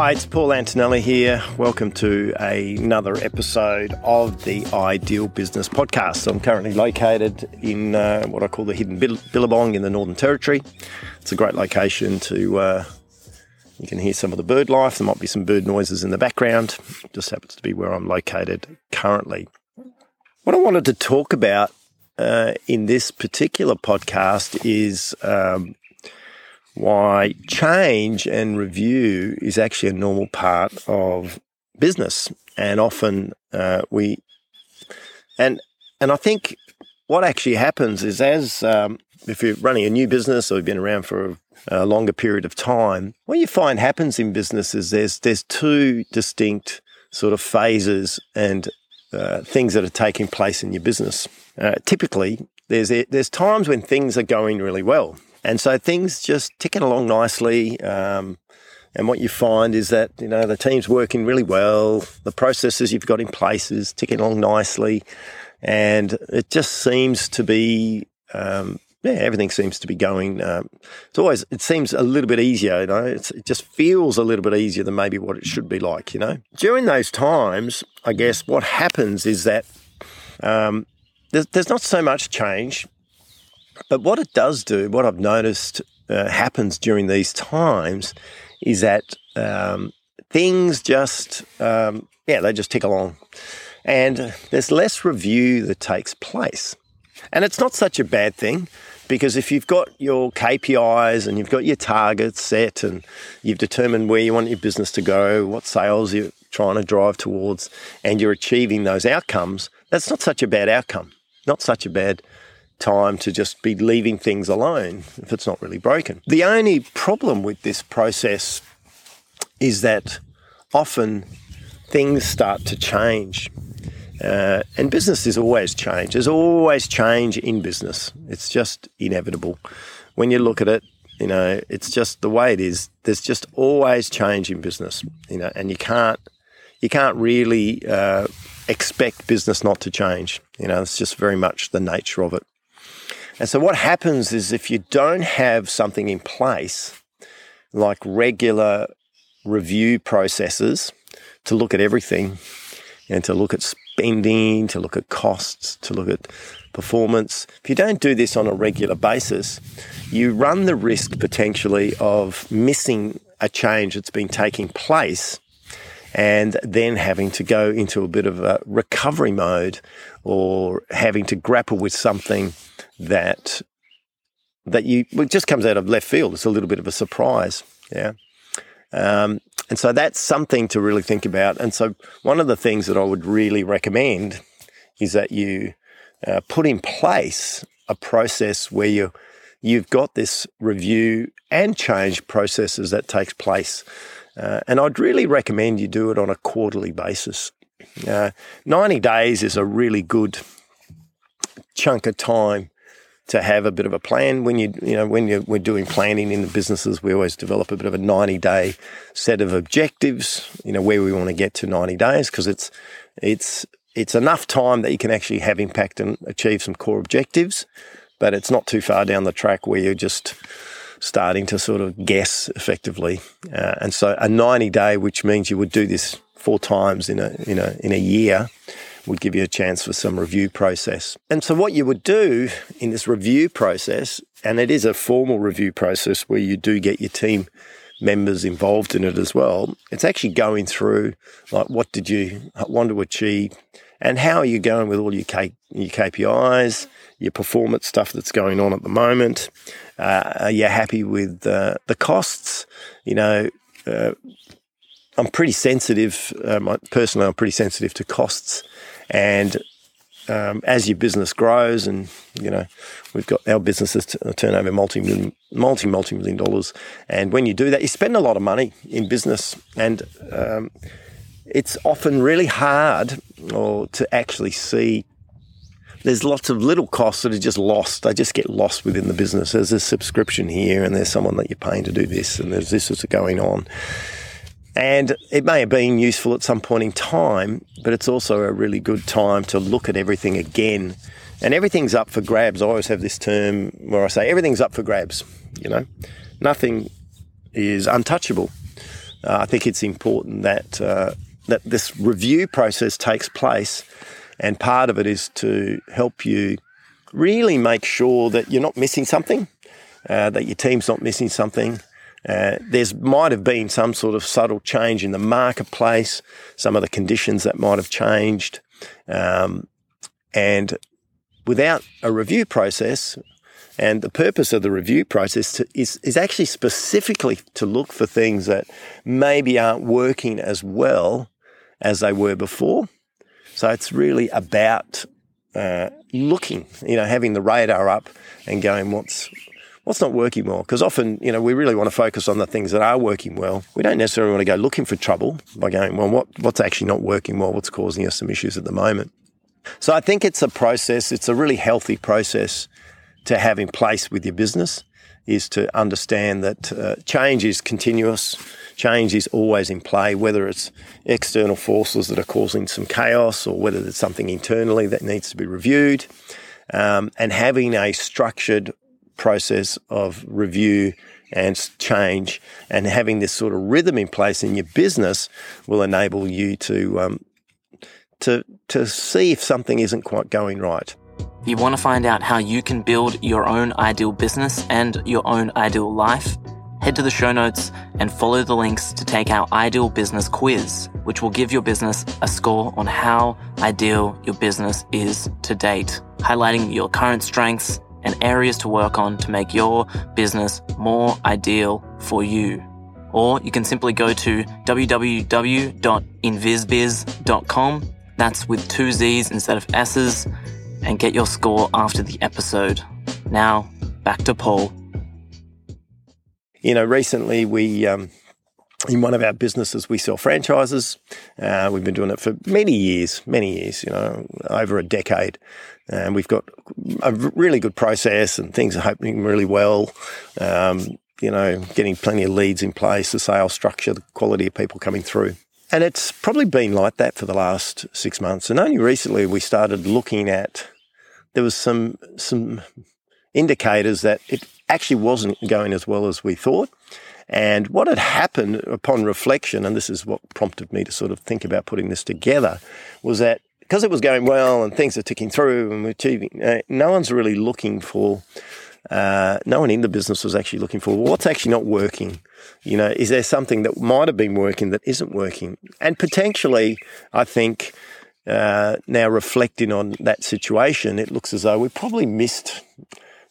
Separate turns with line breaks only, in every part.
Hi, it's Paul Antonelli here. Welcome to another episode of the Ideal Business Podcast. I'm currently located in uh, what I call the Hidden Billabong in the Northern Territory. It's a great location to, uh, you can hear some of the bird life. There might be some bird noises in the background. It just happens to be where I'm located currently. What I wanted to talk about uh, in this particular podcast is um, why change and review is actually a normal part of business. And often uh, we, and, and I think what actually happens is as, um, if you're running a new business or you've been around for a, longer period of time, what you find happens in business is there's, there's two distinct sort of phases and uh, things that are taking place in your business. Uh, typically, there's there's times when things are going really well, and so things just ticking along nicely. Um, and what you find is that, you know, the team's working really well. The processes you've got in place is ticking along nicely. And it just seems to be, um, yeah, everything seems to be going. Um, it's always, it seems a little bit easier, you know, it's, it just feels a little bit easier than maybe what it should be like, you know. During those times, I guess what happens is that um, there's, there's not so much change but what it does do, what I've noticed uh, happens during these times, is that um, things just, um, yeah, they just tick along. And there's less review that takes place. And it's not such a bad thing because if you've got your KPIs and you've got your targets set and you've determined where you want your business to go, what sales you're trying to drive towards, and you're achieving those outcomes, that's not such a bad outcome. Not such a bad time to just be leaving things alone if it's not really broken. The only problem with this process is that often things start to change. Uh, and business is always change. There's always change in business. It's just inevitable. When you look at it, you know, it's just the way it is. There's just always change in business, you know, and you can't, you can't really uh, expect business not to change. You know, it's just very much the nature of it. And so what happens is if you don't have something in place, like regular review processes to look at everything and to look at spending, to look at costs, to look at performance. If you don't do this on a regular basis, you run the risk potentially of missing a change that's been taking place and then having to go into a bit of a recovery mode or having to grapple with something that that you it just comes out of left field. It's a little bit of a surprise, yeah. Um, and so that's something to really think about. And so one of the things that I would really recommend is that you uh, put in place a process where you you've got this review and change processes that takes place. Uh, and I'd really recommend you do it on a quarterly basis. Uh, 90 days is a really good chunk of time to have a bit of a plan. When you, you know, when you, we're doing planning in the businesses, we always develop a bit of a 90 day set of objectives, you know, where we want to get to 90 days because it's, it's, it's enough time that you can actually have impact and achieve some core objectives, but it's not too far down the track where you're just starting to sort of guess effectively. Uh, and so a 90 day, which means you would do this four times in a, in a, in a year, would give you a chance for some review process. And so, what you would do in this review process, and it is a formal review process where you do get your team members involved in it as well, it's actually going through like what did you want to achieve and how are you going with all your, K, your KPIs, your performance stuff that's going on at the moment. Uh, are you happy with uh, the costs? You know, uh, I'm pretty sensitive. Um, personally, I'm pretty sensitive to costs, and um, as your business grows, and you know, we've got our businesses t- uh, turn over multi multi multi million dollars, and when you do that, you spend a lot of money in business, and um, it's often really hard or to actually see. There's lots of little costs that are just lost. They just get lost within the business. There's a subscription here, and there's someone that you're paying to do this, and there's this that's going on and it may have been useful at some point in time, but it's also a really good time to look at everything again. And everything's up for grabs. I always have this term where I say everything's up for grabs, you know, nothing is untouchable. uh, I think it's important that uh, that this review process takes place, and part of it is to help you really make sure that you're not missing something, uh, that your team's not missing something. Uh, there's might have been some sort of subtle change in the marketplace, some of the conditions that might have changed, um, and without a review process, and the purpose of the review process to, is, is actually specifically to look for things that maybe aren't working as well as they were before. So it's really about uh, looking, you know, having the radar up and going, what's what's not working well? Because often, you know, we really want to focus on the things that are working well. We don't necessarily want to go looking for trouble by going, well, what, what's actually not working well? What's causing us some issues at the moment? So I think it's a process. It's a really healthy process to have in place with your business is to understand that uh, change is continuous. Change is always in play, whether it's external forces that are causing some chaos or whether there's something internally that needs to be reviewed. Um, and having a structured process of review and change and having this sort of rhythm in place in your business will enable you to um, to to see if something isn't quite going right.
If you want to find out how you can build your own ideal business and your own ideal life, head to the show notes and follow the links to take our ideal business quiz, which will give your business a score on how ideal your business is to date, highlighting your current strengths and areas to work on to make your business more ideal for you. Or you can simply go to www.invizbiz.com. That's with two Z's instead of S's and get your score after the episode. Now, back to Paul.
You know, recently we, um, in one of our businesses, we sell franchises. Uh, we've been doing it for many years, many years, you know, over a decade. And we've got a really good process and things are happening really well. Um, you know, getting plenty of leads in place, the sales structure, the quality of people coming through. And it's probably been like that for the last six months. And only recently we started looking at there was some some indicators that it actually wasn't going as well as we thought. And what had happened upon reflection, and this is what prompted me to sort of think about putting this together, was that because it was going well and things are ticking through and we're achieving, uh, no one's really looking for, uh, no one in the business was actually looking for what's actually not working. You know, is there something that might have been working that isn't working? And potentially, I think uh, now reflecting on that situation, it looks as though we probably missed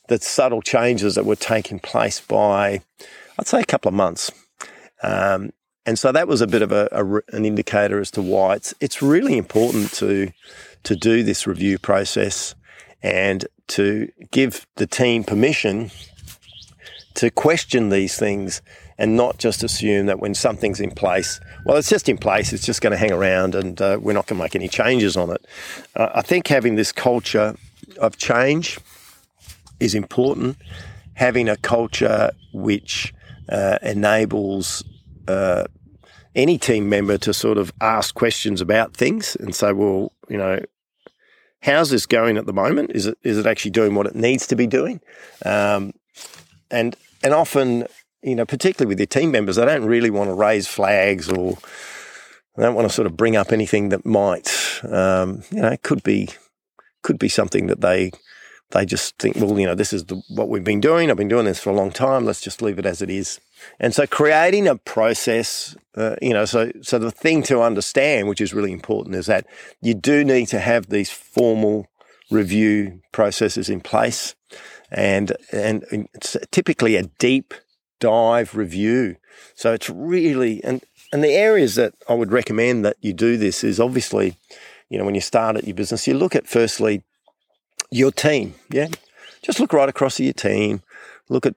the subtle changes that were taking place by, I'd say, a couple of months. Um, and so that was a bit of a, a, an indicator as to why it's it's really important to to do this review process and to give the team permission to question these things and not just assume that when something's in place, well, it's just in place, it's just going to hang around and uh, we're not going to make any changes on it. Uh, I think having this culture of change is important. Having a culture which uh, enables uh, any team member to sort of ask questions about things and say, well, you know, how's this going at the moment? Is it is it actually doing what it needs to be doing? Um, and and often you know, particularly with your team members, they don't really want to raise flags or they don't want to sort of bring up anything that might, um, you know, could be could be something that they they just think, well, you know, this is the, what we've been doing. I've been doing this for a long time. Let's just leave it as it is. And so, creating a process, uh, you know, so so the thing to understand, which is really important, is that you do need to have these formal review processes in place, and and it's typically a deep dive review. So it's really and and the areas that I would recommend that you do this is obviously, you know, when you start at your business, you look at firstly your team. Yeah, just look right across at your team. Look at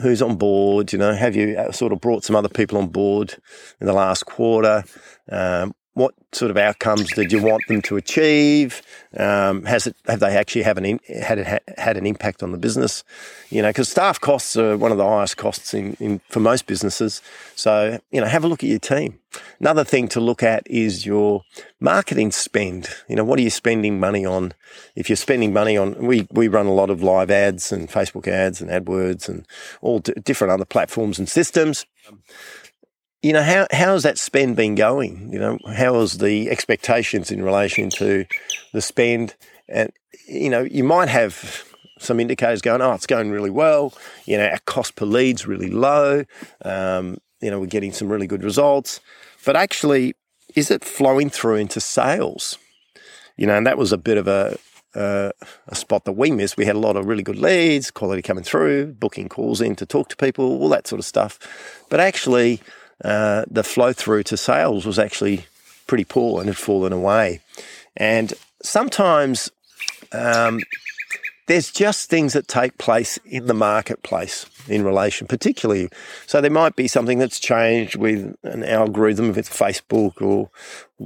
who's on board. You know, have you uh, sort of brought some other people on board in the last quarter? Um, what sort of outcomes did you want them to achieve? Um, has it have they actually have an in, had it had an impact on the business? You know, because staff costs are one of the highest costs in, in, for most businesses. So you know, have a look at your team. Another thing to look at is your marketing spend. You know, what are you spending money on? If you're spending money on, we we run a lot of live ads and Facebook ads and AdWords and all d- different other platforms and systems you know, how, has that spend been going? You know, how has the expectations in relation to the spend? And, you know, you might have some indicators going, oh, it's going really well. You know, our cost per lead's really low. Um, you know, we're getting some really good results. But actually, is it flowing through into sales? You know, and that was a bit of a, uh, a spot that we missed. We had a lot of really good leads, quality coming through, booking calls in to talk to people, all that sort of stuff. But actually, uh, the flow through to sales was actually pretty poor and had fallen away. And sometimes um, there's just things that take place in the marketplace in relation, particularly. So there might be something that's changed with an algorithm, if it's Facebook or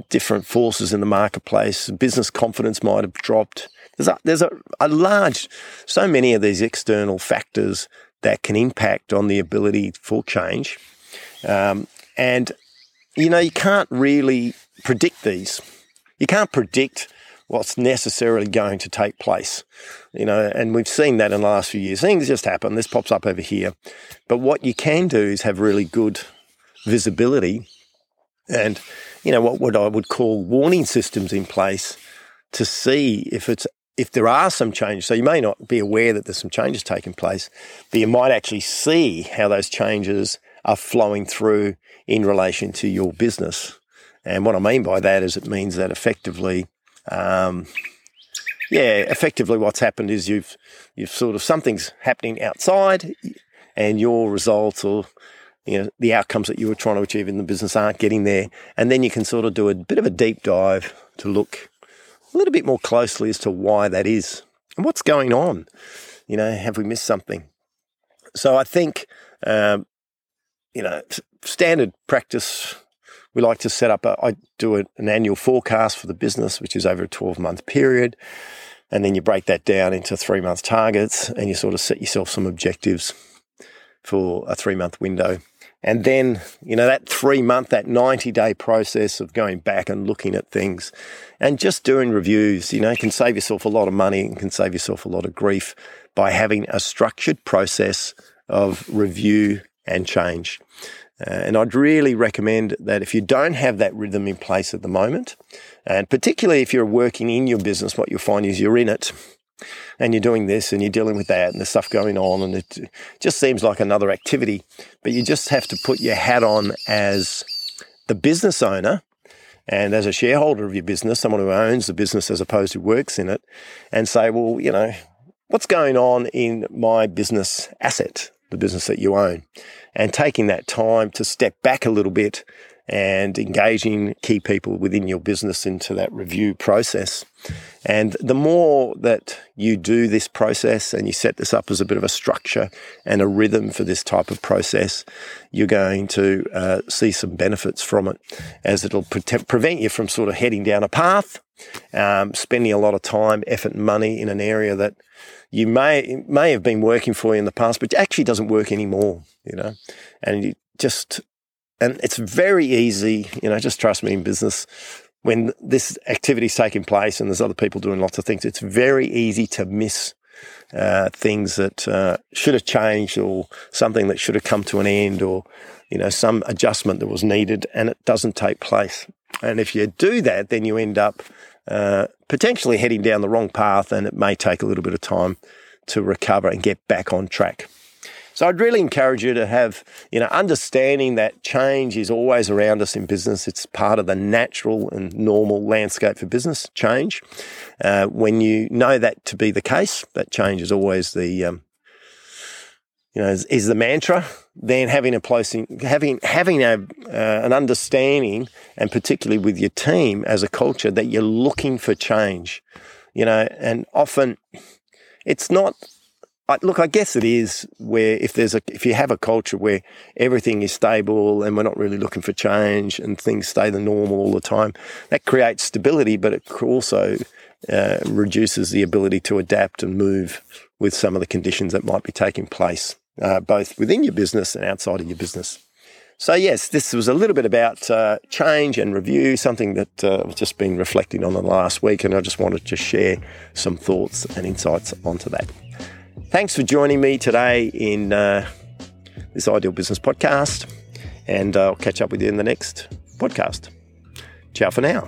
different forces in the marketplace. Business confidence might have dropped. There's a, there's a, a large, so many of these external factors that can impact on the ability for change. Um, and, you know, you can't really predict these. You can't predict what's necessarily going to take place. You know, and we've seen that in the last few years. Things just happen. This pops up over here. But what you can do is have really good visibility and, you know, what, what I would call warning systems in place to see if it's if there are some changes, so you may not be aware that there's some changes taking place, but you might actually see how those changes are flowing through in relation to your business. And what I mean by that is it means that effectively um, yeah, effectively what's happened is you've you've sort of something's happening outside, and your results or you know the outcomes that you were trying to achieve in the business aren't getting there, and then you can sort of do a bit of a deep dive to look a little bit more closely as to why that is and what's going on. You know, have we missed something? So I think um, you know standard practice we like to set up a, I do a, an annual forecast for the business, which is over a 12 month period. And then you break that down into three month targets and you sort of set yourself some objectives for a three month window. And then, you know, that three month, that 90 day process of going back and looking at things and just doing reviews, you know, can save yourself a lot of money and can save yourself a lot of grief by having a structured process of review and change. Uh, and I'd really recommend that if you don't have that rhythm in place at the moment, and particularly if you're working in your business, what you'll find is you're in it and you're doing this and you're dealing with that and there's stuff going on and it just seems like another activity. But you just have to put your hat on as the business owner and as a shareholder of your business, someone who owns the business as opposed to works in it, and say, well, you know, what's going on in my business asset, the business that you own? and taking that time to step back a little bit and engaging key people within your business into that review process. And the more that you do this process and you set this up as a bit of a structure and a rhythm for this type of process, you're going to uh, see some benefits from it as it'll pre- prevent you from sort of heading down a path, um, spending a lot of time, effort, and money in an area that you may may have been working for you in the past, but actually doesn't work anymore. You know, and you just and it's very easy. You know, just trust me in business. When this activity is taking place and there's other people doing lots of things, it's very easy to miss uh, things that uh, should have changed or something that should have come to an end or you know some adjustment that was needed and it doesn't take place. And if you do that, then you end up uh, potentially heading down the wrong path, and it may take a little bit of time to recover and get back on track. So I'd really encourage you to have, you know, understanding that change is always around us in business. It's part of the natural and normal landscape for business change. Uh, when you know that to be the case, that change is always the um, you know, is, is the mantra, then having a place, having having a uh, an understanding, and particularly with your team as a culture that you're looking for change, you know, and often it's not. Look, I guess it is where if there's a if you have a culture where everything is stable and we're not really looking for change and things stay the normal all the time, that creates stability, but it also uh, reduces the ability to adapt and move with some of the conditions that might be taking place uh, both within your business and outside of your business. So, yes, this was a little bit about uh, change and review, something that uh, I've just been reflecting on the last week, and I just wanted to share some thoughts and insights onto that. Thanks for joining me today in uh, this Ideal Business podcast. And uh, I'll catch up with you in the next podcast. Ciao for now.